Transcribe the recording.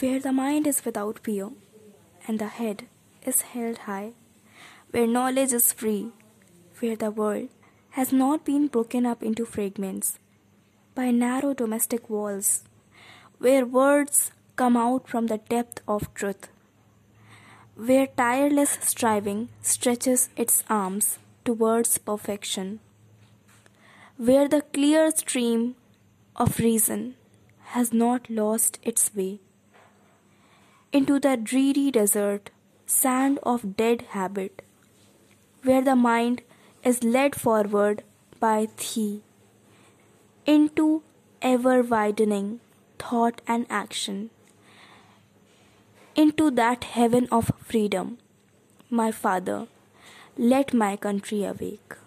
where the mind is without fear and the head is held high, where knowledge is free, where the world has not been broken up into fragments by narrow domestic walls, where words come out from the depth of truth, where tireless striving stretches its arms towards perfection, where the clear stream of reason has not lost its way into the dreary desert sand of dead habit, where the mind is led forward by thee into ever widening thought and action, into that heaven of freedom. My Father, let my country awake.